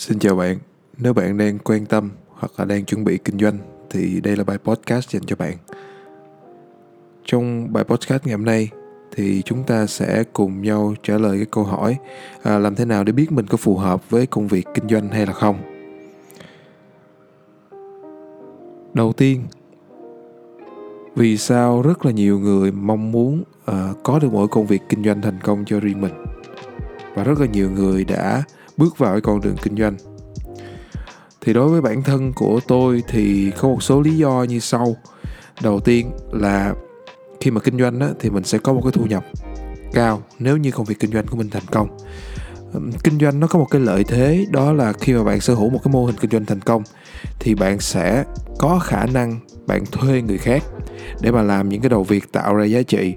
Xin chào bạn. Nếu bạn đang quan tâm hoặc là đang chuẩn bị kinh doanh thì đây là bài podcast dành cho bạn. Trong bài podcast ngày hôm nay thì chúng ta sẽ cùng nhau trả lời cái câu hỏi à, làm thế nào để biết mình có phù hợp với công việc kinh doanh hay là không. Đầu tiên, vì sao rất là nhiều người mong muốn à, có được mỗi công việc kinh doanh thành công cho riêng mình và rất là nhiều người đã bước vào cái con đường kinh doanh. Thì đối với bản thân của tôi thì có một số lý do như sau. Đầu tiên là khi mà kinh doanh á, thì mình sẽ có một cái thu nhập cao nếu như công việc kinh doanh của mình thành công. Kinh doanh nó có một cái lợi thế đó là khi mà bạn sở hữu một cái mô hình kinh doanh thành công thì bạn sẽ có khả năng bạn thuê người khác để mà làm những cái đầu việc tạo ra giá trị.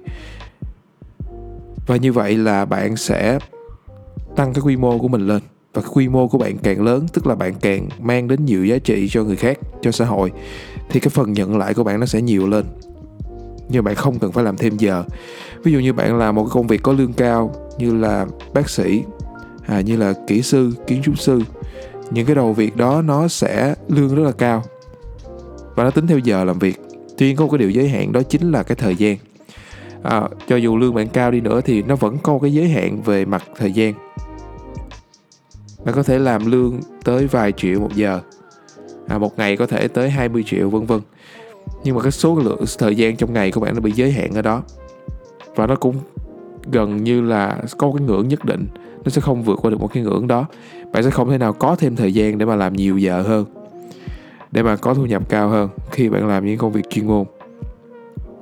Và như vậy là bạn sẽ tăng cái quy mô của mình lên và cái quy mô của bạn càng lớn tức là bạn càng mang đến nhiều giá trị cho người khác cho xã hội thì cái phần nhận lại của bạn nó sẽ nhiều lên. Nhưng bạn không cần phải làm thêm giờ. Ví dụ như bạn làm một công việc có lương cao như là bác sĩ à, như là kỹ sư kiến trúc sư những cái đầu việc đó nó sẽ lương rất là cao. Và nó tính theo giờ làm việc. Tuy nhiên có một cái điều giới hạn đó chính là cái thời gian. À, cho dù lương bạn cao đi nữa thì nó vẫn có một cái giới hạn về mặt thời gian bạn có thể làm lương tới vài triệu một giờ. À, một ngày có thể tới 20 triệu vân vân. Nhưng mà cái số lượng thời gian trong ngày của bạn nó bị giới hạn ở đó. Và nó cũng gần như là có một cái ngưỡng nhất định. Nó sẽ không vượt qua được một cái ngưỡng đó. Bạn sẽ không thể nào có thêm thời gian để mà làm nhiều giờ hơn. Để mà có thu nhập cao hơn khi bạn làm những công việc chuyên môn.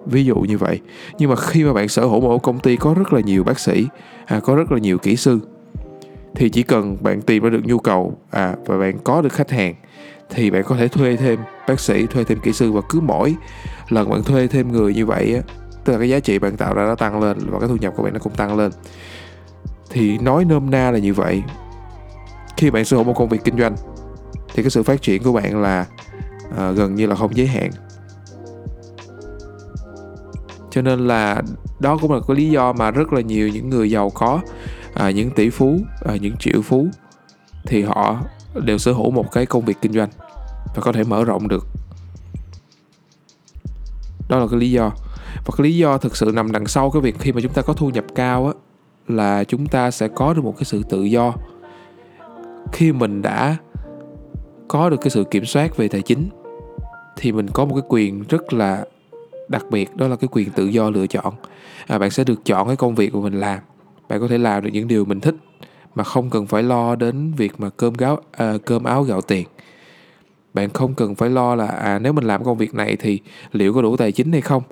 Ví dụ như vậy. Nhưng mà khi mà bạn sở hữu một công ty có rất là nhiều bác sĩ à, có rất là nhiều kỹ sư thì chỉ cần bạn tìm ra được nhu cầu à và bạn có được khách hàng thì bạn có thể thuê thêm bác sĩ thuê thêm kỹ sư và cứ mỗi lần bạn thuê thêm người như vậy á tức là cái giá trị bạn tạo ra nó tăng lên và cái thu nhập của bạn nó cũng tăng lên. Thì nói nôm na là như vậy. Khi bạn sở hữu một công việc kinh doanh thì cái sự phát triển của bạn là uh, gần như là không giới hạn. Cho nên là đó cũng là cái lý do mà rất là nhiều những người giàu có à, những tỷ phú à, những triệu phú thì họ đều sở hữu một cái công việc kinh doanh và có thể mở rộng được. Đó là cái lý do. Và cái lý do thực sự nằm đằng sau cái việc khi mà chúng ta có thu nhập cao á là chúng ta sẽ có được một cái sự tự do. Khi mình đã có được cái sự kiểm soát về tài chính thì mình có một cái quyền rất là đặc biệt đó là cái quyền tự do lựa chọn. À, bạn sẽ được chọn cái công việc của mình làm bạn có thể làm được những điều mình thích mà không cần phải lo đến việc mà cơm gáo à, cơm áo gạo tiền. Bạn không cần phải lo là à nếu mình làm công việc này thì liệu có đủ tài chính hay không?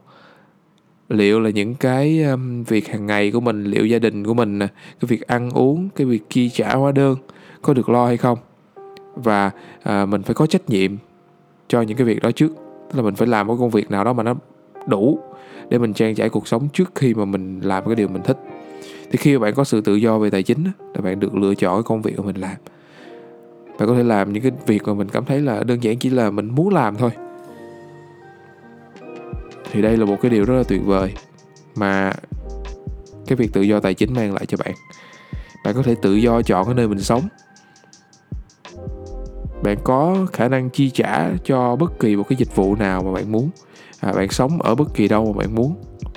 Liệu là những cái um, việc hàng ngày của mình liệu gia đình của mình cái việc ăn uống cái việc chi trả hóa đơn có được lo hay không? Và à, mình phải có trách nhiệm cho những cái việc đó trước. Tức là mình phải làm một công việc nào đó mà nó đủ để mình trang trải cuộc sống trước khi mà mình làm cái điều mình thích thì khi mà bạn có sự tự do về tài chính là bạn được lựa chọn cái công việc của mình làm. Bạn có thể làm những cái việc mà mình cảm thấy là đơn giản chỉ là mình muốn làm thôi. Thì đây là một cái điều rất là tuyệt vời mà cái việc tự do tài chính mang lại cho bạn. Bạn có thể tự do chọn cái nơi mình sống. Bạn có khả năng chi trả cho bất kỳ một cái dịch vụ nào mà bạn muốn. À, bạn sống ở bất kỳ đâu mà bạn muốn.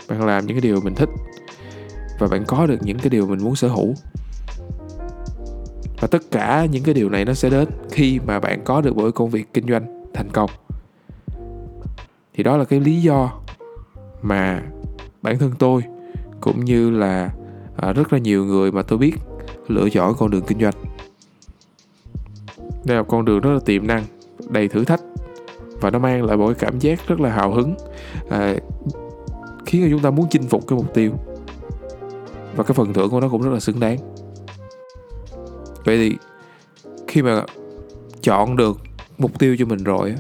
Bạn làm những cái điều mình thích và bạn có được những cái điều mình muốn sở hữu. Và tất cả những cái điều này nó sẽ đến khi mà bạn có được một công việc kinh doanh thành công. Thì đó là cái lý do mà bản thân tôi cũng như là à, rất là nhiều người mà tôi biết lựa chọn con đường kinh doanh. Đây là con đường rất là tiềm năng đầy thử thách và nó mang lại một cái cảm giác rất là hào hứng à, khiến cho chúng ta muốn chinh phục cái mục tiêu và cái phần thưởng của nó cũng rất là xứng đáng. Vậy thì khi mà chọn được mục tiêu cho mình rồi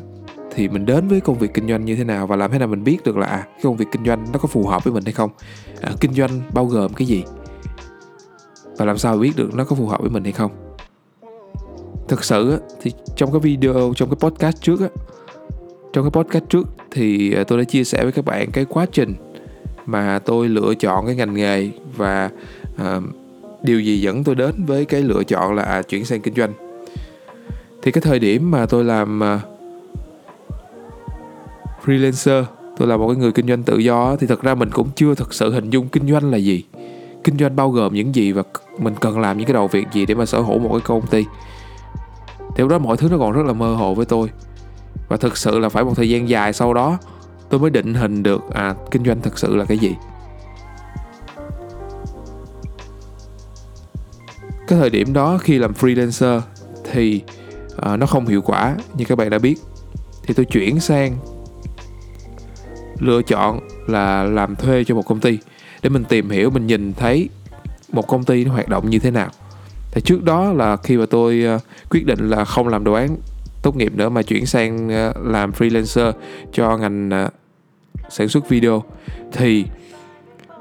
thì mình đến với công việc kinh doanh như thế nào và làm thế nào mình biết được là à, cái công việc kinh doanh nó có phù hợp với mình hay không? À, kinh doanh bao gồm cái gì? Và làm sao biết được nó có phù hợp với mình hay không? Thực sự thì trong cái video trong cái podcast trước trong cái podcast trước thì à, tôi đã chia sẻ với các bạn cái quá trình mà tôi lựa chọn cái ngành nghề và uh, điều gì dẫn tôi đến với cái lựa chọn là à, chuyển sang kinh doanh. Thì cái thời điểm mà tôi làm uh, freelancer tôi là một cái người kinh doanh tự do thì thật ra mình cũng chưa thật sự hình dung kinh doanh là gì. Kinh doanh bao gồm những gì và mình cần làm những cái đầu việc gì để mà sở hữu một cái công ty. Thì lúc đó mọi thứ nó còn rất là mơ hồ với tôi. Và thực sự là phải một thời gian dài sau đó tôi mới định hình được à kinh doanh thực sự là cái gì? Cái thời điểm đó khi làm freelancer thì à, nó không hiệu quả như các bạn đã biết. Thì tôi chuyển sang lựa chọn là làm thuê cho một công ty để mình tìm hiểu mình nhìn thấy một công ty nó hoạt động như thế nào. Thì trước đó là khi mà tôi à, quyết định là không làm đồ án tốt nghiệp nữa mà chuyển sang à, làm freelancer cho ngành à, sản xuất video thì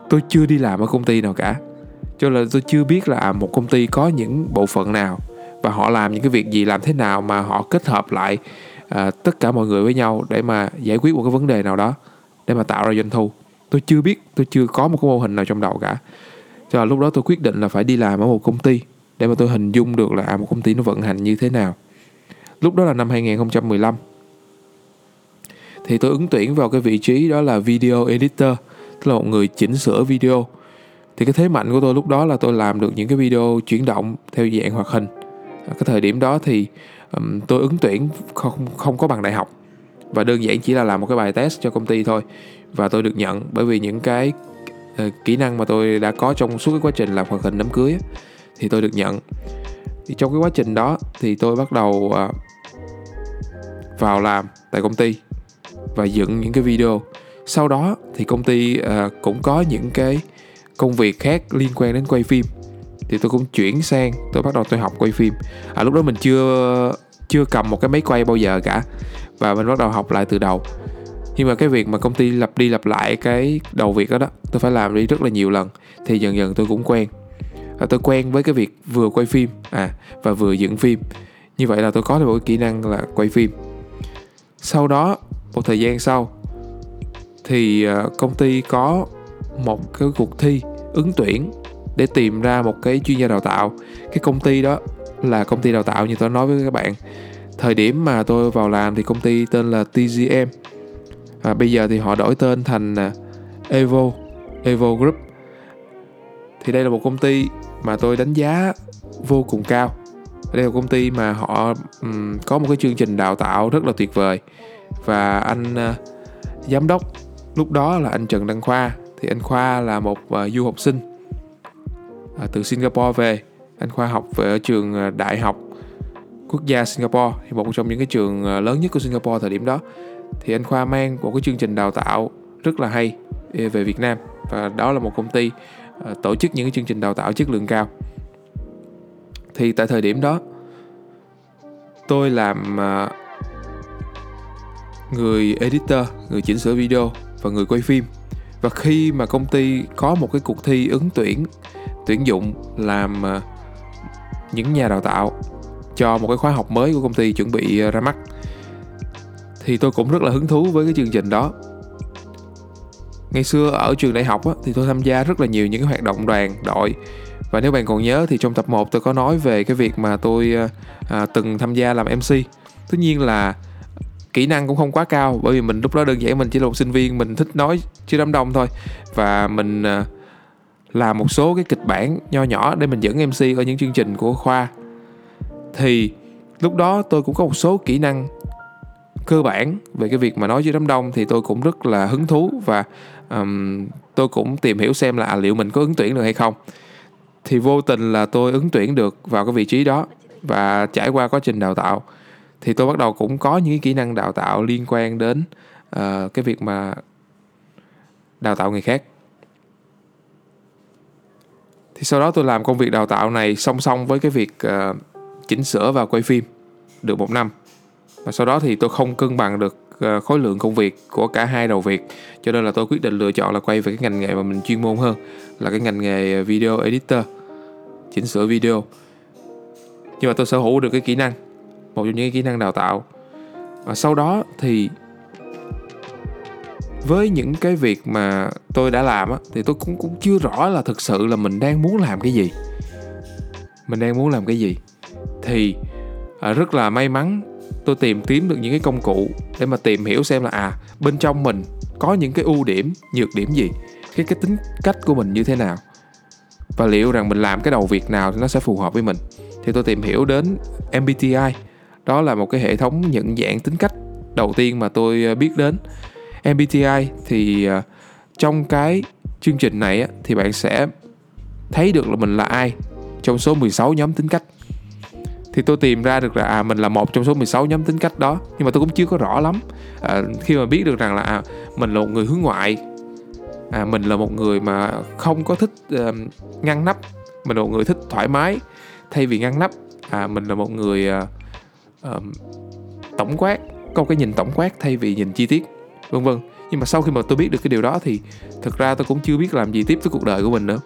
tôi chưa đi làm ở công ty nào cả. Cho nên tôi chưa biết là một công ty có những bộ phận nào và họ làm những cái việc gì làm thế nào mà họ kết hợp lại à, tất cả mọi người với nhau để mà giải quyết một cái vấn đề nào đó để mà tạo ra doanh thu. Tôi chưa biết tôi chưa có một cái mô hình nào trong đầu cả. Cho là lúc đó tôi quyết định là phải đi làm ở một công ty để mà tôi hình dung được là à, một công ty nó vận hành như thế nào. Lúc đó là năm 2015 thì tôi ứng tuyển vào cái vị trí đó là video editor tức là một người chỉnh sửa video. Thì cái thế mạnh của tôi lúc đó là tôi làm được những cái video chuyển động theo dạng hoạt hình. Cái thời điểm đó thì um, tôi ứng tuyển không không có bằng đại học. Và đơn giản chỉ là làm một cái bài test cho công ty thôi. Và tôi được nhận bởi vì những cái uh, kỹ năng mà tôi đã có trong suốt cái quá trình làm hoạt hình đám cưới thì tôi được nhận. Thì trong cái quá trình đó thì tôi bắt đầu uh, vào làm tại công ty và dựng những cái video. Sau đó thì công ty uh, cũng có những cái công việc khác liên quan đến quay phim. Thì tôi cũng chuyển sang tôi bắt đầu tôi học quay phim. À lúc đó mình chưa chưa cầm một cái máy quay bao giờ cả. Và mình bắt đầu học lại từ đầu. Nhưng mà cái việc mà công ty lặp đi lặp lại cái đầu việc đó đó tôi phải làm đi rất là nhiều lần. Thì dần dần tôi cũng quen. Và tôi quen với cái việc vừa quay phim à và vừa dựng phim. Như vậy là tôi có được một cái kỹ năng là quay phim. Sau đó một thời gian sau thì ờ, công ty có một cái cuộc thi ứng tuyển để tìm ra một cái chuyên gia đào tạo. Cái công ty đó là công ty đào tạo như tôi nói với các bạn. Thời điểm mà tôi vào làm thì công ty tên là TGM và bây giờ thì họ đổi tên thành à, Evo Evo Group. Thì đây là một công ty mà tôi đánh giá vô cùng cao. Đây là công ty mà họ um, có một cái chương trình đào tạo rất là tuyệt vời và anh uh, giám đốc. Lúc đó là anh Trần Đăng Khoa. Thì anh Khoa là một uh, du học sinh uh, từ Singapore về. Anh Khoa học về ở trường uh, đại học quốc gia Singapore thì một trong những cái trường uh, lớn nhất của Singapore thời điểm đó. Thì anh Khoa mang một cái chương trình đào tạo rất là hay về Việt Nam. Và đó là một công ty uh, tổ chức những cái chương trình đào tạo chất lượng cao. Thì tại thời điểm đó tôi làm uh, người editor người chỉnh sửa video và người quay phim. Và khi mà công ty có một cái cuộc thi ứng tuyển tuyển dụng làm ờ, những nhà đào tạo cho một cái khóa học mới của công ty chuẩn bị ờ, ra mắt thì tôi cũng rất là hứng thú với cái chương trình đó. Ngày xưa ở trường đại học á, thì tôi tham gia rất là nhiều những cái hoạt động đoàn đội. Và nếu bạn còn nhớ thì trong tập 1 tôi có nói về cái việc mà tôi ờ, à, từng tham gia làm MC tất nhiên là kỹ năng cũng không quá cao bởi vì mình lúc đó đơn giản mình chỉ là một sinh viên mình thích nói chứ đám đông thôi. Và mình uh, làm một số cái kịch bản nho nhỏ để mình dẫn mc ở những chương trình của khoa. Thì lúc đó tôi cũng có một số kỹ năng cơ bản về cái việc mà nói với đám đông thì tôi cũng rất là hứng thú và um, tôi cũng tìm hiểu xem là à, liệu mình có ứng tuyển được hay không. Thì vô tình là tôi ứng tuyển được vào cái vị trí đó và trải qua quá trình đào tạo thì tôi bắt đầu cũng có những kỹ năng đào tạo liên quan đến uh, cái việc mà đào tạo người khác. Thì sau đó tôi làm công việc đào tạo này song song với cái việc uh, chỉnh sửa và quay phim được một năm. Và sau đó thì tôi không cân bằng được uh, khối lượng công việc của cả hai đầu việc cho nên là tôi quyết định lựa chọn là quay về cái ngành nghề mà mình chuyên môn hơn là cái ngành nghề video editor chỉnh sửa video. Nhưng mà tôi sở hữu được cái kỹ năng một trong những kỹ năng đào tạo. Và sau đó thì với những cái việc mà tôi đã làm á thì tôi cũng cũng chưa rõ là thực sự là mình đang muốn làm cái gì. Mình đang muốn làm cái gì. Thì à, rất là may mắn tôi tìm kiếm được những cái công cụ để mà tìm hiểu xem là à bên trong mình có những cái ưu điểm nhược điểm gì cái cái tính cách của mình như thế nào và liệu rằng mình làm cái đầu việc nào thì nó sẽ phù hợp với mình. Thì tôi tìm hiểu đến MBTI đó là một cái hệ thống nhận dạng tính cách đầu tiên mà tôi ờ, biết đến. MBTI thì ờ, trong cái chương trình này thì bạn sẽ thấy được là mình là ai trong số 16 nhóm tính cách. Thì tôi tìm ra được là à mình là một trong số 16 nhóm tính cách đó nhưng mà tôi cũng chưa có rõ lắm. À, khi mà biết được rằng là à, mình là một người hướng ngoại à, mình là một người mà không có thích uh, ngăn nắp mình là một người thích thoải mái thay vì ngăn nắp à, mình là một người uh, um, tổng quát có cái nhìn tổng quát thay vì nhìn chi tiết vân vân. Nhưng mà sau khi mà tôi biết được cái điều đó thì thực ra tôi cũng chưa biết làm gì tiếp với cuộc đời của mình nữa.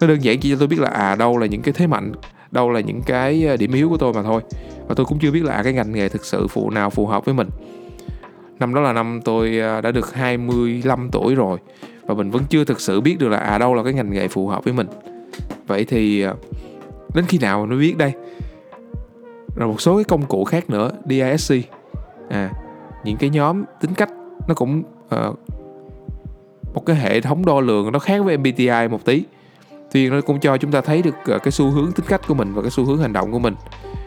Nó đơn giản chỉ cho tôi biết là à đâu là những cái thế mạnh đâu là những cái ờ, điểm yếu của tôi mà thôi. Và tôi cũng chưa biết là à, cái ngành nghề thực sự phụ nào phù hợp với mình. Năm đó là năm tôi ờ, đã được 25 tuổi rồi và mình vẫn chưa thực sự biết được là à đâu là cái ngành nghề phù hợp với mình. Vậy thì ờ, đến khi nào mình mới biết đây? Rồi một số cái công cụ khác nữa DISC à những cái nhóm tính cách nó cũng uh, một cái hệ thống đo lường nó khác với MBTI một tí. Tuy nhiên nó cũng cho chúng ta thấy được uh, cái xu hướng tính cách của mình và cái xu hướng hành động của mình.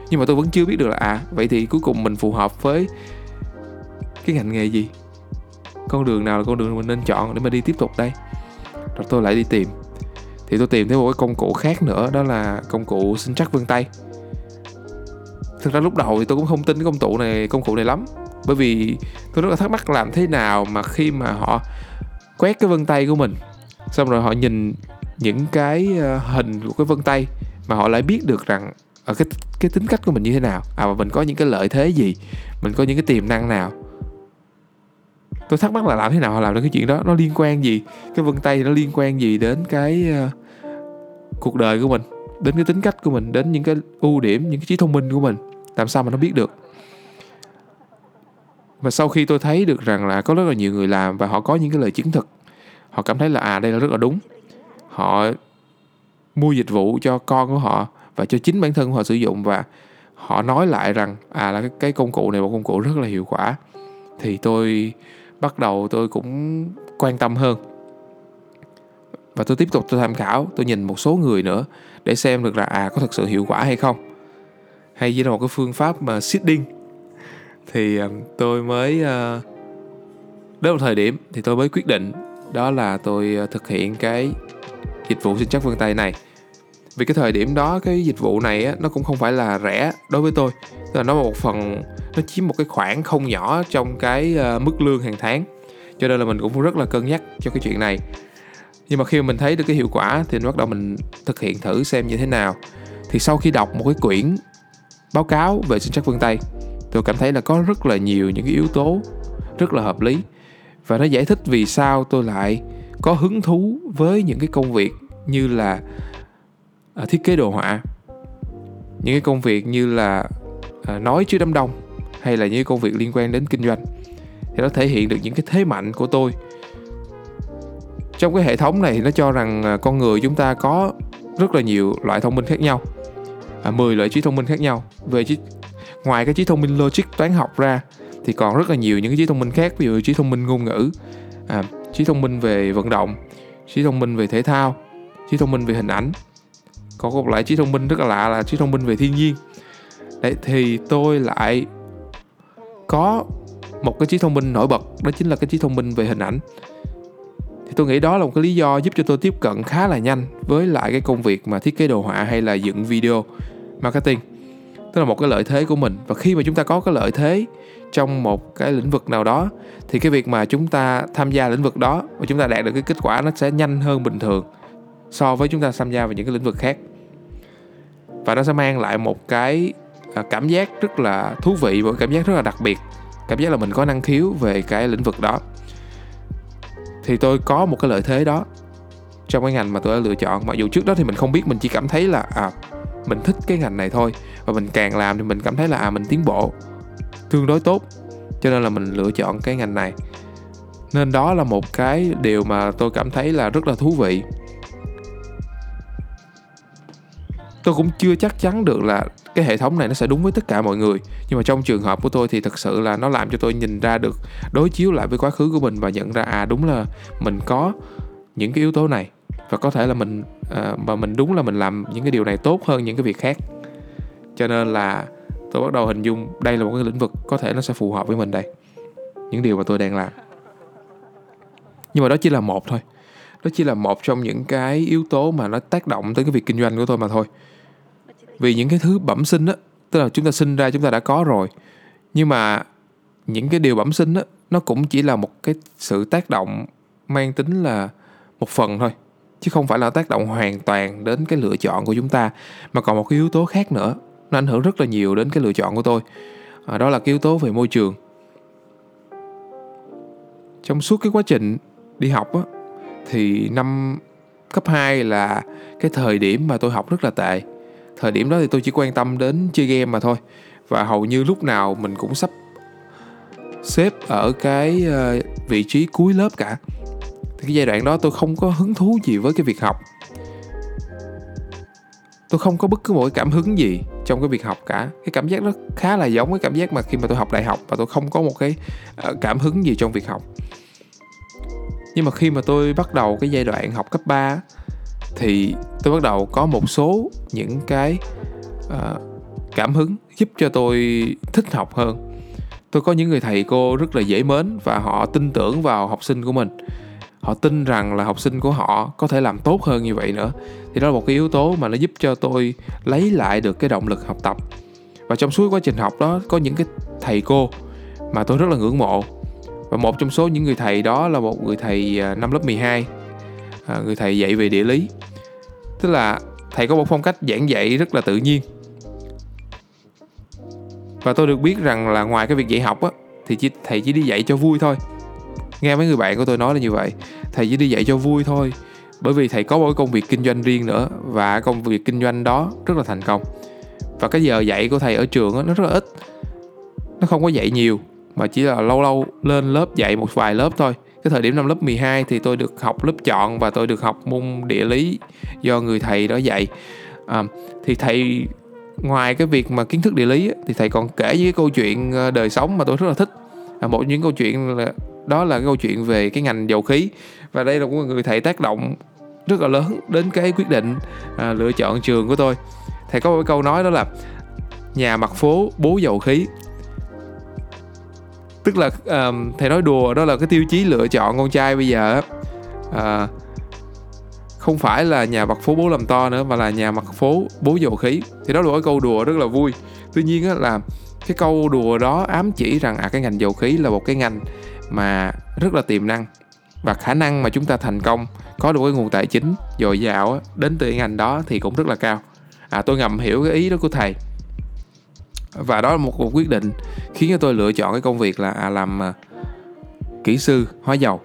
Nhưng mà tôi vẫn chưa biết được là à vậy thì cuối cùng mình phù hợp với cái ngành nghề gì? Con đường nào là con đường mình nên chọn để mà đi tiếp tục đây? Rồi tôi lại đi tìm. Thì tôi tìm thấy một cái công cụ khác nữa đó là công cụ sinh chắc vân tay thực ra lúc đầu thì tôi cũng không tin cái công cụ này công cụ này lắm. Bởi vì tôi rất là thắc mắc làm thế nào mà khi mà họ quét cái vân tay của mình xong rồi họ nhìn những cái ờ, hình của cái vân tay mà họ lại biết được rằng ở cái cái tính cách của mình như thế nào. À mà mình có những cái lợi thế gì? Mình có những cái tiềm năng nào? Tôi thắc mắc là làm thế nào họ làm được cái chuyện đó? Nó liên quan gì? Cái vân tay nó liên quan gì đến cái uh, cuộc đời của mình? Đến cái tính cách của mình? Đến những cái ưu điểm những cái trí thông minh của mình? Làm sao mà nó biết được? Và sau khi tôi thấy được rằng là có rất là nhiều người làm và họ có những cái lời chứng thực họ cảm thấy là à đây là rất là đúng. Họ mua dịch vụ cho con của họ và cho chính bản thân của họ sử dụng và họ nói lại rằng à là cái, công cụ này một công cụ rất là hiệu quả. Thì tôi bắt đầu tôi cũng quan tâm hơn. Và tôi tiếp tục tôi tham khảo tôi nhìn một số người nữa để xem được là à có thực sự hiệu quả hay không hay chỉ là một cái phương pháp mà seeding. Thì ờ, tôi mới ờ, đến một thời điểm thì tôi mới quyết định đó là tôi ờ, thực hiện cái dịch vụ sinh chắc vân tay này. Vì cái thời điểm đó cái dịch vụ này á, nó cũng không phải là rẻ đối với tôi. Tức là nó một phần nó chiếm một cái khoản không nhỏ trong cái mức lương hàng tháng. Cho nên là mình cũng rất là cân nhắc cho cái chuyện này. Nhưng mà khi mà mình thấy được cái hiệu quả thì mình bắt đầu mình thực hiện thử xem như thế nào. Thì sau khi đọc một cái quyển báo cáo về sinh chắc phương tây. Tôi cảm thấy là có rất là nhiều những cái yếu tố rất là hợp lý và nó giải thích vì sao tôi lại có hứng thú với những cái công việc như là à, thiết kế đồ họa, những cái công việc như là à, nói trước đám đông hay là những cái công việc liên quan đến kinh doanh. Thì nó thể hiện được những cái thế mạnh của tôi. Trong cái hệ thống này thì nó cho rằng à, con người chúng ta có rất là nhiều loại thông minh khác nhau à, 10 loại trí thông minh khác nhau về trí ngoài cái trí thông minh logic toán học ra thì còn rất là nhiều những cái trí thông minh khác ví dụ trí thông minh ngôn ngữ à, trí thông minh về vận động trí thông minh về thể thao trí thông minh về hình ảnh còn có một loại trí thông minh rất là lạ là trí thông minh về thiên nhiên đấy thì tôi lại có một cái trí thông minh nổi bật đó chính là cái trí thông minh về hình ảnh thì tôi nghĩ đó là một cái lý do giúp cho tôi tiếp cận khá là nhanh với lại cái công việc mà thiết kế đồ họa hay là dựng video marketing. Tức là một cái lợi thế của mình. Và khi mà chúng ta có cái lợi thế trong một cái lĩnh vực nào đó, thì cái việc mà chúng ta tham gia lĩnh vực đó và chúng ta đạt được cái kết quả nó sẽ nhanh hơn bình thường so với chúng ta tham gia vào những cái lĩnh vực khác. Và nó sẽ mang lại một cái à, cảm giác rất là thú vị và cảm giác rất là đặc biệt. Cảm giác là mình có năng khiếu về cái lĩnh vực đó. Thì tôi có một cái lợi thế đó trong cái ngành mà tôi đã lựa chọn. Mặc dù trước đó thì mình không biết, mình chỉ cảm thấy là à mình thích cái ngành này thôi. Và mình càng làm thì mình cảm thấy là à mình tiến bộ. Tương đối tốt. Cho nên là mình lựa chọn cái ngành này. Nên đó là một cái điều mà tôi cảm thấy là rất là thú vị. Tôi cũng chưa chắc chắn được là cái hệ thống này nó sẽ đúng với tất cả mọi người. Nhưng mà trong trường hợp của tôi thì thật sự là nó làm cho tôi nhìn ra được, đối chiếu lại với quá khứ của mình và nhận ra à đúng là mình có những cái yếu tố này và có thể là mình à, và mình đúng là mình làm những cái điều này tốt hơn những cái việc khác. Cho nên là tôi bắt đầu hình dung đây là một cái lĩnh vực có thể nó sẽ phù hợp với mình đây. Những điều mà tôi đang làm. Nhưng mà đó chỉ là một thôi. Đó chỉ là một trong những cái yếu tố mà nó tác động tới cái việc kinh doanh của tôi mà thôi. Vì những cái thứ bẩm sinh á, tức là chúng ta sinh ra chúng ta đã có rồi. Nhưng mà những cái điều bẩm sinh á, nó cũng chỉ là một cái sự tác động mang tính là một phần thôi chứ không phải là tác động hoàn toàn đến cái lựa chọn của chúng ta mà còn một cái yếu tố khác nữa. Nó ảnh hưởng rất là nhiều đến cái lựa chọn của tôi. À, đó là cái yếu tố về môi trường. Trong suốt cái quá trình đi học á thì năm cấp 2 là cái thời điểm mà tôi học rất là tệ. Thời điểm đó thì tôi chỉ quan tâm đến chơi game mà thôi. Và hầu như lúc nào mình cũng sắp xếp ở cái ờ, vị trí cuối lớp cả thì cái giai đoạn đó tôi không có hứng thú gì với cái việc học. Tôi không có bất cứ một cái cảm hứng gì trong cái việc học cả. Cái cảm giác rất khá là giống cái cảm giác mà khi mà tôi học đại học và tôi không có một cái ờ, cảm hứng gì trong việc học. Nhưng mà khi mà tôi bắt đầu cái giai đoạn học cấp 3 thì tôi bắt đầu có một số những cái uh, cảm hứng giúp cho tôi thích học hơn. Tôi có những người thầy cô rất là dễ mến và họ tin tưởng vào học sinh của mình họ tin rằng là học sinh của họ có thể làm tốt hơn như vậy nữa. Thì đó là một cái yếu tố mà nó giúp cho tôi lấy lại được cái động lực học tập. Và trong suốt quá trình học đó có những cái thầy cô mà tôi rất là ngưỡng mộ. Và một trong số những người thầy đó là một người thầy à, năm lớp 12 à, người thầy dạy về địa lý. Tức là thầy có một phong cách giảng dạy rất là tự nhiên. Và tôi được biết rằng là ngoài cái việc dạy học á thì chỉ, thầy chỉ đi dạy cho vui thôi nghe mấy người bạn của tôi nói là như vậy. Thầy chỉ đi dạy cho vui thôi. Bởi vì thầy có một công việc kinh doanh riêng nữa và công việc kinh doanh đó rất là thành công. Và cái giờ dạy của thầy ở trường đó, nó rất là ít. Nó không có dạy nhiều mà chỉ là lâu lâu lên lớp dạy một vài lớp thôi. Cái thời điểm năm lớp 12 thì tôi được học lớp chọn và tôi được học môn địa lý do người thầy đó dạy. À, thì thầy ngoài cái việc mà kiến thức địa lý thì thầy còn kể những cái câu chuyện ờ, đời sống mà tôi rất là thích. À, một những câu chuyện là đó là câu chuyện về cái ngành dầu khí. Và đây là một người thầy tác động rất là lớn đến cái quyết định à, lựa chọn trường của tôi. Thầy có một cái câu nói đó là nhà mặt phố bố dầu khí. Tức là um, thầy nói đùa đó là cái tiêu chí lựa chọn con trai bây giờ uh, không phải là nhà mặt phố bố làm to nữa mà là nhà mặt phố bố dầu khí. Thì đó là cái câu đùa rất là vui. Tuy nhiên á, là cái câu đùa đó ám chỉ rằng à cái ngành dầu khí là một cái ngành mà rất là tiềm năng. Và khả năng mà chúng ta thành công có được cái nguồn tài chính dồi dào đến từ ngành đó thì cũng rất là cao. À tôi ngầm hiểu cái ý đó của thầy. Và đó là một cuộc quyết định khiến cho tôi lựa chọn cái công việc là à, làm à, kỹ sư hóa dầu.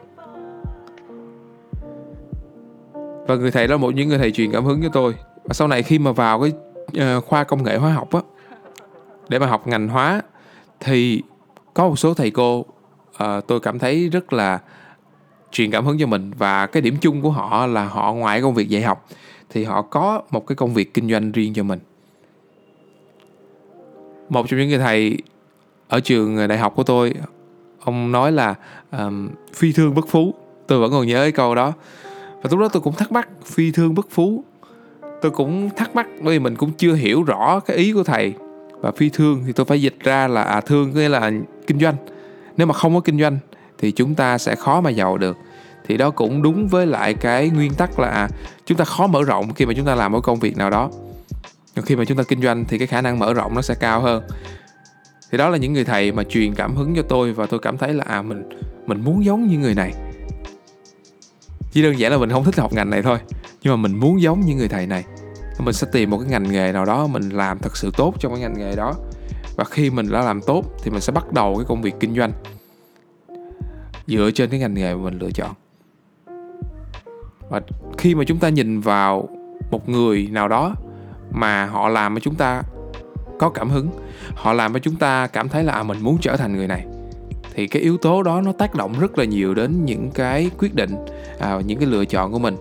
Và người thầy đó là một những người thầy truyền cảm hứng cho tôi. Và sau này khi mà vào cái uh, khoa công nghệ hóa học á để mà học ngành hóa thì có một số thầy cô uh, tôi cảm thấy rất là truyền cảm hứng cho mình và cái điểm chung của họ là họ ngoài công việc dạy học thì họ có một cái công việc kinh doanh riêng cho mình. Một trong những người thầy ở trường đại học của tôi ông nói là um, phi thương bất phú. Tôi vẫn còn nhớ cái câu đó. Và lúc đó tôi cũng thắc mắc phi thương bất phú? Tôi cũng thắc mắc bởi vì mình cũng chưa hiểu rõ cái ý của thầy. Và phi thương thì tôi phải dịch ra là à thương nghĩa là kinh doanh nếu mà không có kinh doanh thì chúng ta sẽ khó mà giàu được. Thì đó cũng đúng với lại cái nguyên tắc là à, chúng ta khó mở rộng khi mà chúng ta làm một công việc nào đó. Còn khi mà chúng ta kinh doanh thì cái khả năng mở rộng nó sẽ cao hơn. Thì đó là những người thầy mà truyền cảm hứng cho tôi và tôi cảm thấy là à mình mình muốn giống như người này. Chỉ đơn giản là mình không thích học ngành này thôi, nhưng mà mình muốn giống như người thầy này. Mình sẽ tìm một cái ngành nghề nào đó mình làm thật sự tốt trong cái ngành nghề đó và khi mình đã làm tốt thì mình sẽ bắt đầu cái công việc kinh doanh. Dựa trên cái ngành nghề mà mình lựa chọn. Và khi mà chúng ta nhìn vào một người nào đó mà họ làm cho chúng ta có cảm hứng họ làm cho chúng ta cảm thấy là à, mình muốn trở thành người này thì cái yếu tố đó nó tác động rất là nhiều đến những cái quyết định à, những cái lựa chọn của mình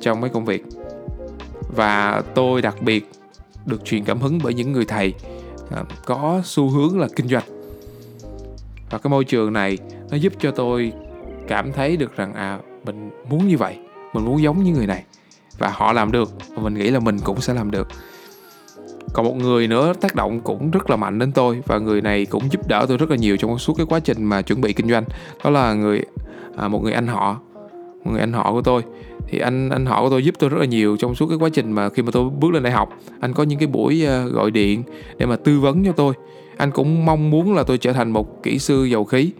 trong mấy công việc. Và tôi đặc biệt được truyền cảm hứng bởi những người thầy. À, có xu hướng là kinh doanh. Và cái môi trường này nó giúp cho tôi cảm thấy được rằng à mình muốn như vậy mình muốn giống như người này. Và họ làm được và mình nghĩ là mình cũng sẽ làm được. Còn một người nữa tác động cũng rất là mạnh đến tôi và người này cũng giúp đỡ tôi rất là nhiều trong suốt cái quá trình mà chuẩn bị kinh doanh. Đó là người à, một người anh họ một người anh họ của tôi thì anh anh họ của tôi giúp tôi rất là nhiều trong suốt cái quá trình mà khi mà tôi bước lên đại học. Anh có những cái buổi ờ, gọi điện để mà tư vấn cho tôi. Anh cũng mong muốn là tôi trở thành một kỹ sư dầu khí.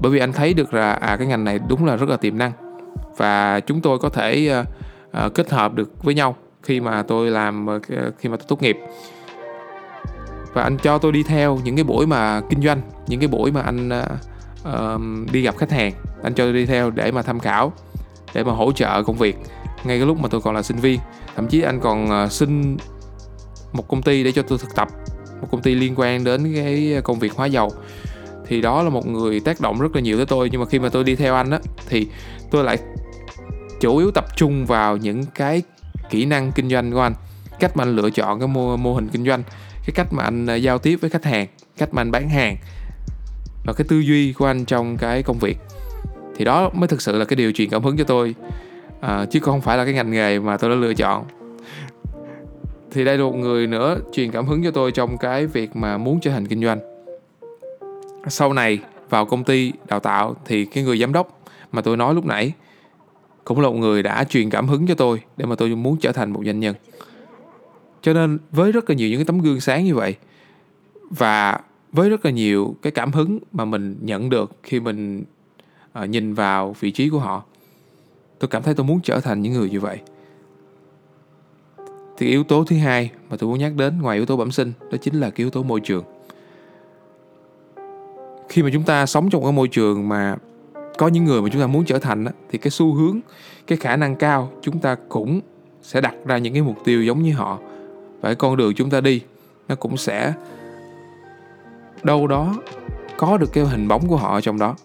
Bởi vì anh thấy được là à cái ngành này đúng là rất là tiềm năng. Và chúng tôi có thể uh, kết hợp được với nhau khi mà tôi làm uh, khi mà tôi tốt nghiệp. Và anh cho tôi đi theo những cái buổi mà kinh doanh những cái buổi mà anh uh, uh, đi gặp khách hàng. Anh cho tôi đi theo để mà tham khảo để mà hỗ trợ công việc ngay cái lúc mà tôi còn là sinh viên. Thậm chí anh còn ờ, xin một công ty để cho tôi thực tập một công ty liên quan đến cái công việc hóa dầu. Thì đó là một người tác động rất là nhiều tới tôi nhưng mà khi mà tôi đi theo anh á thì tôi lại chủ yếu tập trung vào những cái kỹ năng kinh doanh của anh cách mà anh lựa chọn cái mô, mô hình kinh doanh cái cách mà anh ờ, giao tiếp với khách hàng cách mà anh bán hàng và cái tư duy của anh trong cái công việc thì đó mới thực sự là cái điều truyền cảm hứng cho tôi. À, chứ không phải là cái ngành nghề mà tôi đã lựa chọn. Thì đây là một người nữa truyền cảm hứng cho tôi trong cái việc mà muốn trở thành kinh doanh. Sau này vào công ty đào tạo thì cái người giám đốc mà tôi nói lúc nãy cũng là một người đã truyền cảm hứng cho tôi để mà tôi muốn trở thành một doanh nhân. Cho nên với rất là nhiều những cái tấm gương sáng như vậy và với rất là nhiều cái cảm hứng mà mình nhận được khi mình À, nhìn vào vị trí của họ. Tôi cảm thấy tôi muốn trở thành những người như vậy. Thì yếu tố thứ hai mà tôi muốn nhắc đến ngoài yếu tố bẩm sinh, đó chính là cái yếu tố môi trường. Khi mà chúng ta sống trong cái môi trường mà có những người mà chúng ta muốn trở thành thì cái xu hướng, cái khả năng cao chúng ta cũng sẽ đặt ra những cái mục tiêu giống như họ. Và cái con đường chúng ta đi, nó cũng sẽ đâu đó có được cái hình bóng của họ ở trong đó.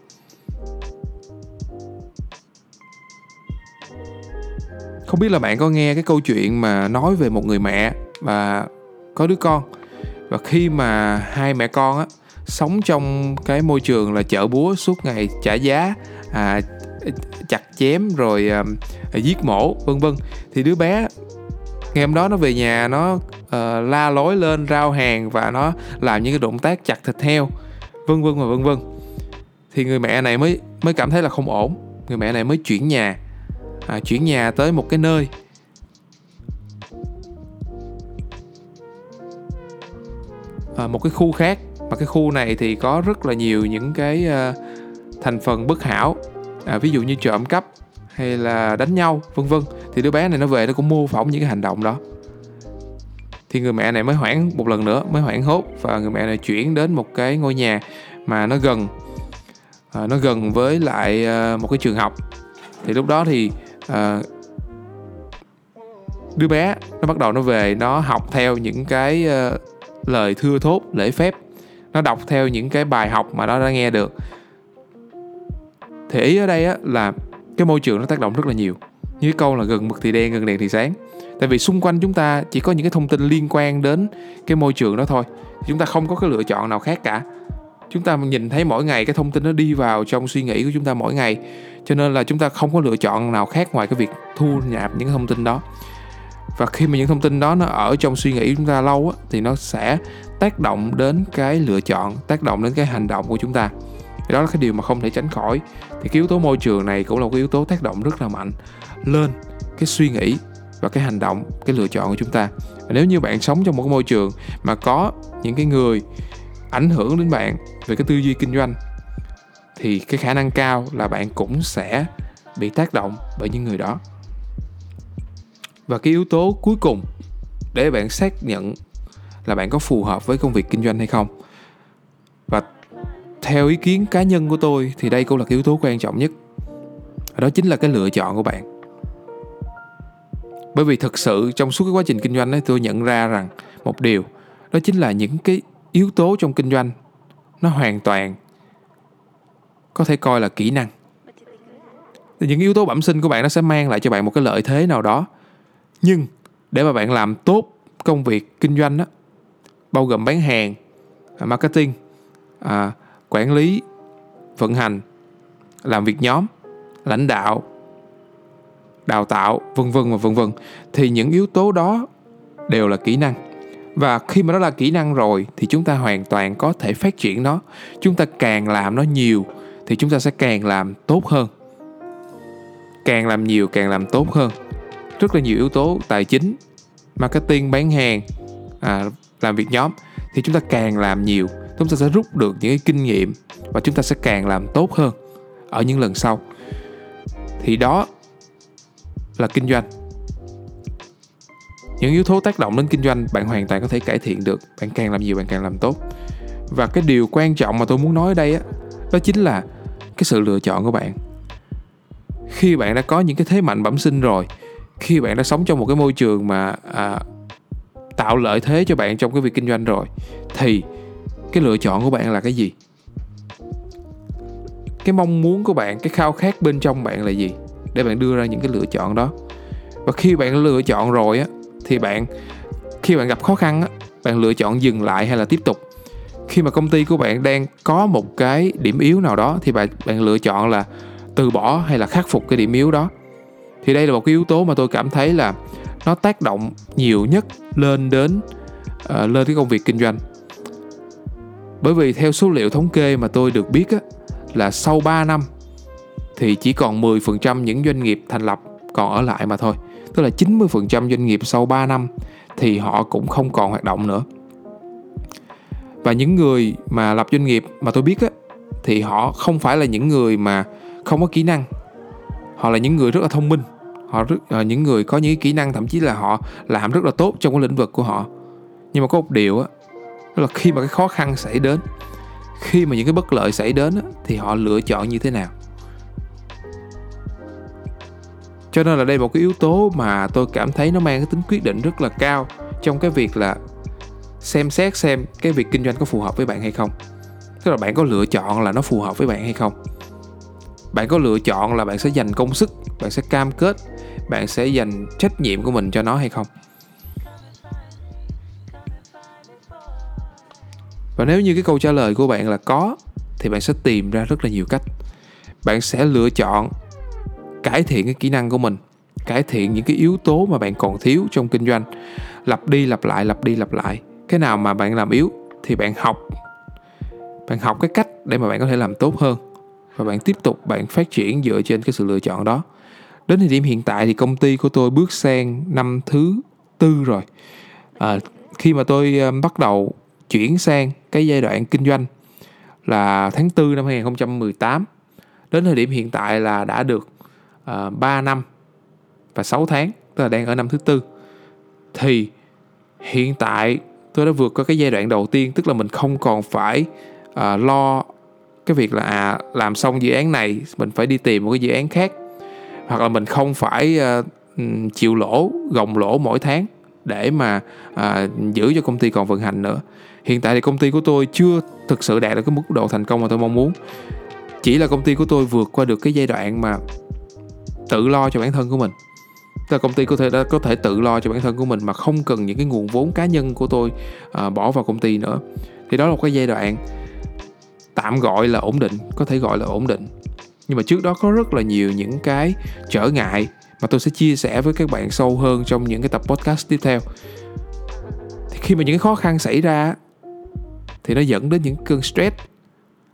Không biết là bạn có nghe cái câu chuyện mà nói về một người mẹ và có đứa con. Và khi mà hai mẹ con á sống trong cái môi trường là chợ búa suốt ngày trả giá à, chặt chém rồi à, giết mổ vân vân. Thì đứa bé ngày hôm đó nó về nhà nó uh, la lối lên rao hàng và nó làm những cái động tác chặt thịt heo vân vân và vân vân. Thì người mẹ này mới mới cảm thấy là không ổn. Người mẹ này mới chuyển nhà à, chuyển nhà tới một cái nơi. À, một cái khu khác. Mà cái khu này thì có rất là nhiều những cái uh, thành phần bất hảo. À, ví dụ như trộm cắp hay là đánh nhau vân vân. Thì đứa bé này nó về nó cũng mô phỏng những cái hành động đó. Thì người mẹ này mới hoảng một lần nữa mới hoảng hốt. Và người mẹ này chuyển đến một cái ngôi nhà mà nó gần à, nó gần với lại à, một cái trường học. Thì lúc đó thì Ờ, đứa bé nó bắt đầu nó về nó học theo những cái uh, lời thưa thốt lễ phép. Nó đọc theo những cái bài học mà nó đã nghe được. Thì ý ở đây á là cái môi trường nó tác động rất là nhiều. Như cái câu là gần mực thì đen gần đèn thì sáng. Tại vì xung quanh chúng ta chỉ có những cái thông tin liên quan đến cái môi trường đó thôi. Chúng ta không có cái lựa chọn nào khác cả chúng ta nhìn thấy mỗi ngày cái thông tin nó đi vào trong suy nghĩ của chúng ta mỗi ngày. Cho nên là chúng ta không có lựa chọn nào khác ngoài cái việc thu nhạp những thông tin đó. Và khi mà những thông tin đó nó ở trong suy nghĩ của chúng ta lâu á, thì nó sẽ tác động đến cái lựa chọn tác động đến cái hành động của chúng ta. Thì đó là cái điều mà không thể tránh khỏi. Thì cái yếu tố môi trường này cũng là một cái yếu tố tác động rất là mạnh lên cái suy nghĩ và cái hành động cái lựa chọn của chúng ta. Và nếu như bạn sống trong một cái môi trường mà có những cái người ảnh hưởng đến bạn về cái tư duy kinh doanh, thì cái khả năng cao là bạn cũng sẽ bị tác động bởi những người đó. Và cái yếu tố cuối cùng để bạn xác nhận là bạn có phù hợp với công việc kinh doanh hay không. Và theo ý kiến cá nhân của tôi thì đây cũng là cái yếu tố quan trọng nhất. Đó chính là cái lựa chọn của bạn. Bởi vì thực sự trong suốt cái quá trình kinh doanh ấy, tôi nhận ra rằng một điều, đó chính là những cái yếu tố trong kinh doanh nó hoàn toàn có thể coi là kỹ năng. Những yếu tố bẩm sinh của bạn nó sẽ mang lại cho bạn một cái lợi thế nào đó. Nhưng để mà bạn làm tốt công việc kinh doanh đó bao gồm bán hàng marketing à, quản lý vận hành làm việc nhóm lãnh đạo đào tạo vân vân và vân vân thì những yếu tố đó đều là kỹ năng và khi mà nó là kỹ năng rồi thì chúng ta hoàn toàn có thể phát triển nó. Chúng ta càng làm nó nhiều thì chúng ta sẽ càng làm tốt hơn. Càng làm nhiều càng làm tốt hơn. Rất là nhiều yếu tố tài chính marketing bán hàng à, làm việc nhóm thì chúng ta càng làm nhiều. Chúng ta sẽ rút được những cái kinh nghiệm và chúng ta sẽ càng làm tốt hơn ở những lần sau. Thì đó là kinh doanh những yếu tố tác động đến kinh doanh bạn hoàn toàn có thể cải thiện được. Bạn càng làm nhiều bạn càng làm tốt. Và cái điều quan trọng mà tôi muốn nói ở đây á đó chính là cái sự lựa chọn của bạn. Khi bạn đã có những cái thế mạnh bẩm sinh rồi khi bạn đã sống trong một cái môi trường mà à, tạo lợi thế cho bạn trong cái việc kinh doanh rồi thì cái lựa chọn của bạn là cái gì? Cái mong muốn của bạn cái khao khát bên trong bạn là gì? Để bạn đưa ra những cái lựa chọn đó. Và khi bạn lựa chọn rồi á thì bạn khi bạn gặp khó khăn á bạn lựa chọn dừng lại hay là tiếp tục? Khi mà công ty của bạn đang có một cái điểm yếu nào đó thì bạn bạn lựa chọn là từ bỏ hay là khắc phục cái điểm yếu đó. Thì đây là một cái yếu tố mà tôi cảm thấy là nó tác động nhiều nhất lên đến uh, lên cái công việc kinh doanh. Bởi vì theo số liệu thống kê mà tôi được biết á, là sau 3 năm thì chỉ còn 10% những doanh nghiệp thành lập còn ở lại mà thôi. Tức là 90% doanh nghiệp sau 3 năm thì họ cũng không còn hoạt động nữa. Và những người mà lập doanh nghiệp mà tôi biết á thì họ không phải là những người mà không có kỹ năng. Họ là những người rất là thông minh. Họ rất uh, những người có những kỹ năng thậm chí là họ làm rất là tốt trong cái lĩnh vực của họ. Nhưng mà có một điều á đó là khi mà cái khó khăn xảy đến khi mà những cái bất lợi xảy đến á, thì họ lựa chọn như thế nào cho nên là đây là một cái yếu tố mà tôi cảm thấy nó mang cái tính quyết định rất là cao trong cái việc là xem xét xem cái việc kinh doanh có phù hợp với bạn hay không. Tức là bạn có lựa chọn là nó phù hợp với bạn hay không. Bạn có lựa chọn là bạn sẽ dành công sức, bạn sẽ cam kết, bạn sẽ dành trách nhiệm của mình cho nó hay không? Và nếu như cái câu trả lời của bạn là có, thì bạn sẽ tìm ra rất là nhiều cách. Bạn sẽ lựa chọn cải thiện cái kỹ năng của mình cải thiện những cái yếu tố mà bạn còn thiếu trong kinh doanh. Lặp đi lặp lại lặp đi lặp lại. Cái nào mà bạn làm yếu thì bạn học. Bạn học cái cách để mà bạn có thể làm tốt hơn. Và bạn tiếp tục bạn phát triển dựa trên cái sự lựa chọn đó. Đến thời điểm hiện tại thì công ty của tôi bước sang năm thứ tư rồi. À, khi mà tôi bắt đầu chuyển sang cái giai đoạn kinh doanh là tháng 4 năm 2018 đến thời điểm hiện tại là đã được À, uh, 3 năm và 6 tháng tức là đang ở năm thứ tư. Thì hiện tại tôi đã vượt qua cái giai đoạn đầu tiên tức là mình không còn phải uh, lo cái việc là à làm xong dự án này mình phải đi tìm một cái dự án khác. Hoặc là mình không phải uh, chịu lỗ gồng lỗ mỗi tháng để mà uh, giữ cho công ty còn vận hành nữa. Hiện tại thì công ty của tôi chưa thực sự đạt được cái mức độ thành công mà tôi mong muốn. Chỉ là công ty của tôi vượt qua được cái giai đoạn mà tự lo cho bản thân của mình. Là công ty có thể đã có thể tự lo cho bản thân của mình mà không cần những cái nguồn vốn cá nhân của tôi à, bỏ vào công ty nữa. Thì đó là một cái giai đoạn tạm gọi là ổn định có thể gọi là ổn định. Nhưng mà trước đó có rất là nhiều những cái trở ngại mà tôi sẽ chia sẻ với các bạn sâu hơn trong những cái tập podcast tiếp theo. Thì khi mà những cái khó khăn xảy ra thì nó dẫn đến những cơn stress.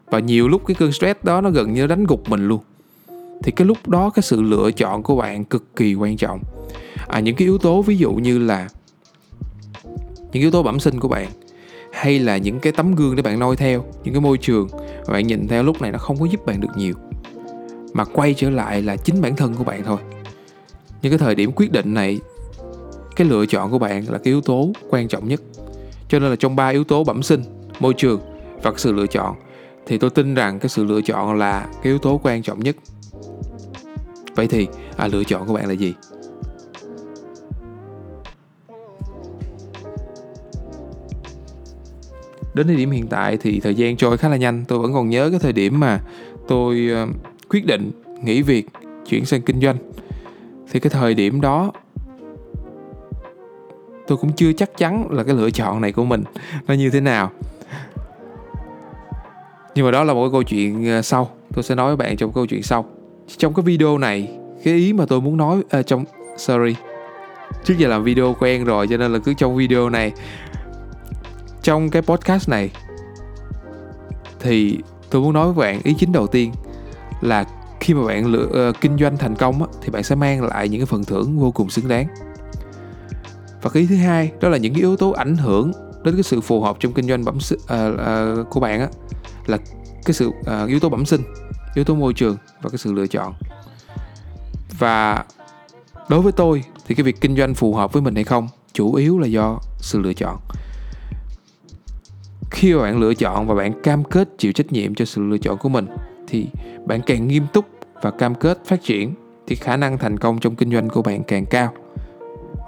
Và nhiều lúc cái cơn stress đó nó gần như đánh gục mình luôn thì cái lúc đó cái sự lựa chọn của bạn cực kỳ quan trọng. À, những cái yếu tố ví dụ như là những yếu tố bẩm sinh của bạn hay là những cái tấm gương để bạn noi theo những cái môi trường mà bạn nhìn theo lúc này nó không có giúp bạn được nhiều mà quay trở lại là chính bản thân của bạn thôi. Những cái thời điểm quyết định này cái lựa chọn của bạn là cái yếu tố quan trọng nhất. Cho nên là trong ba yếu tố bẩm sinh môi trường và cái sự lựa chọn thì tôi tin rằng cái sự lựa chọn là cái yếu tố quan trọng nhất vậy thì à, lựa chọn của bạn là gì? Đến thời điểm hiện tại thì thời gian trôi khá là nhanh. Tôi vẫn còn nhớ cái thời điểm mà tôi ờ, quyết định nghỉ việc chuyển sang kinh doanh. Thì cái thời điểm đó tôi cũng chưa chắc chắn là cái lựa chọn này của mình nó như thế nào. Nhưng mà đó là một cái câu chuyện ờ, sau. Tôi sẽ nói với bạn trong câu chuyện sau trong cái video này cái ý mà tôi muốn nói à, trong sorry trước giờ làm video quen rồi cho nên là cứ trong video này. Trong cái podcast này thì tôi muốn nói với bạn ý chính đầu tiên là khi mà bạn lựa uh, kinh doanh thành công á, thì bạn sẽ mang lại những cái phần thưởng vô cùng xứng đáng. Và cái ý thứ hai đó là những cái yếu tố ảnh hưởng đến cái sự phù hợp trong kinh doanh bẩm sinh uh, uh, của bạn á là cái sự uh, yếu tố bẩm sinh yếu tố môi trường và cái sự lựa chọn. Và đối với tôi thì cái việc kinh doanh phù hợp với mình hay không chủ yếu là do sự lựa chọn. Khi mà bạn lựa chọn và bạn cam kết chịu trách nhiệm cho sự lựa chọn của mình thì bạn càng nghiêm túc và cam kết phát triển thì khả năng thành công trong kinh doanh của bạn càng cao.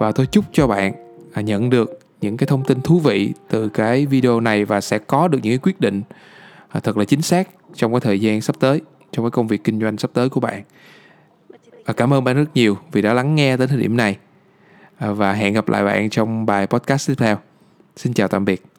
Và tôi chúc cho bạn à, nhận được những cái thông tin thú vị từ cái video này và sẽ có được những cái quyết định à, thật là chính xác trong cái thời gian sắp tới trong cái công việc kinh doanh sắp tới của bạn. Và cảm ơn bạn rất nhiều vì đã lắng nghe đến thời điểm này. À, và hẹn gặp lại bạn trong bài podcast tiếp theo. Xin chào tạm biệt.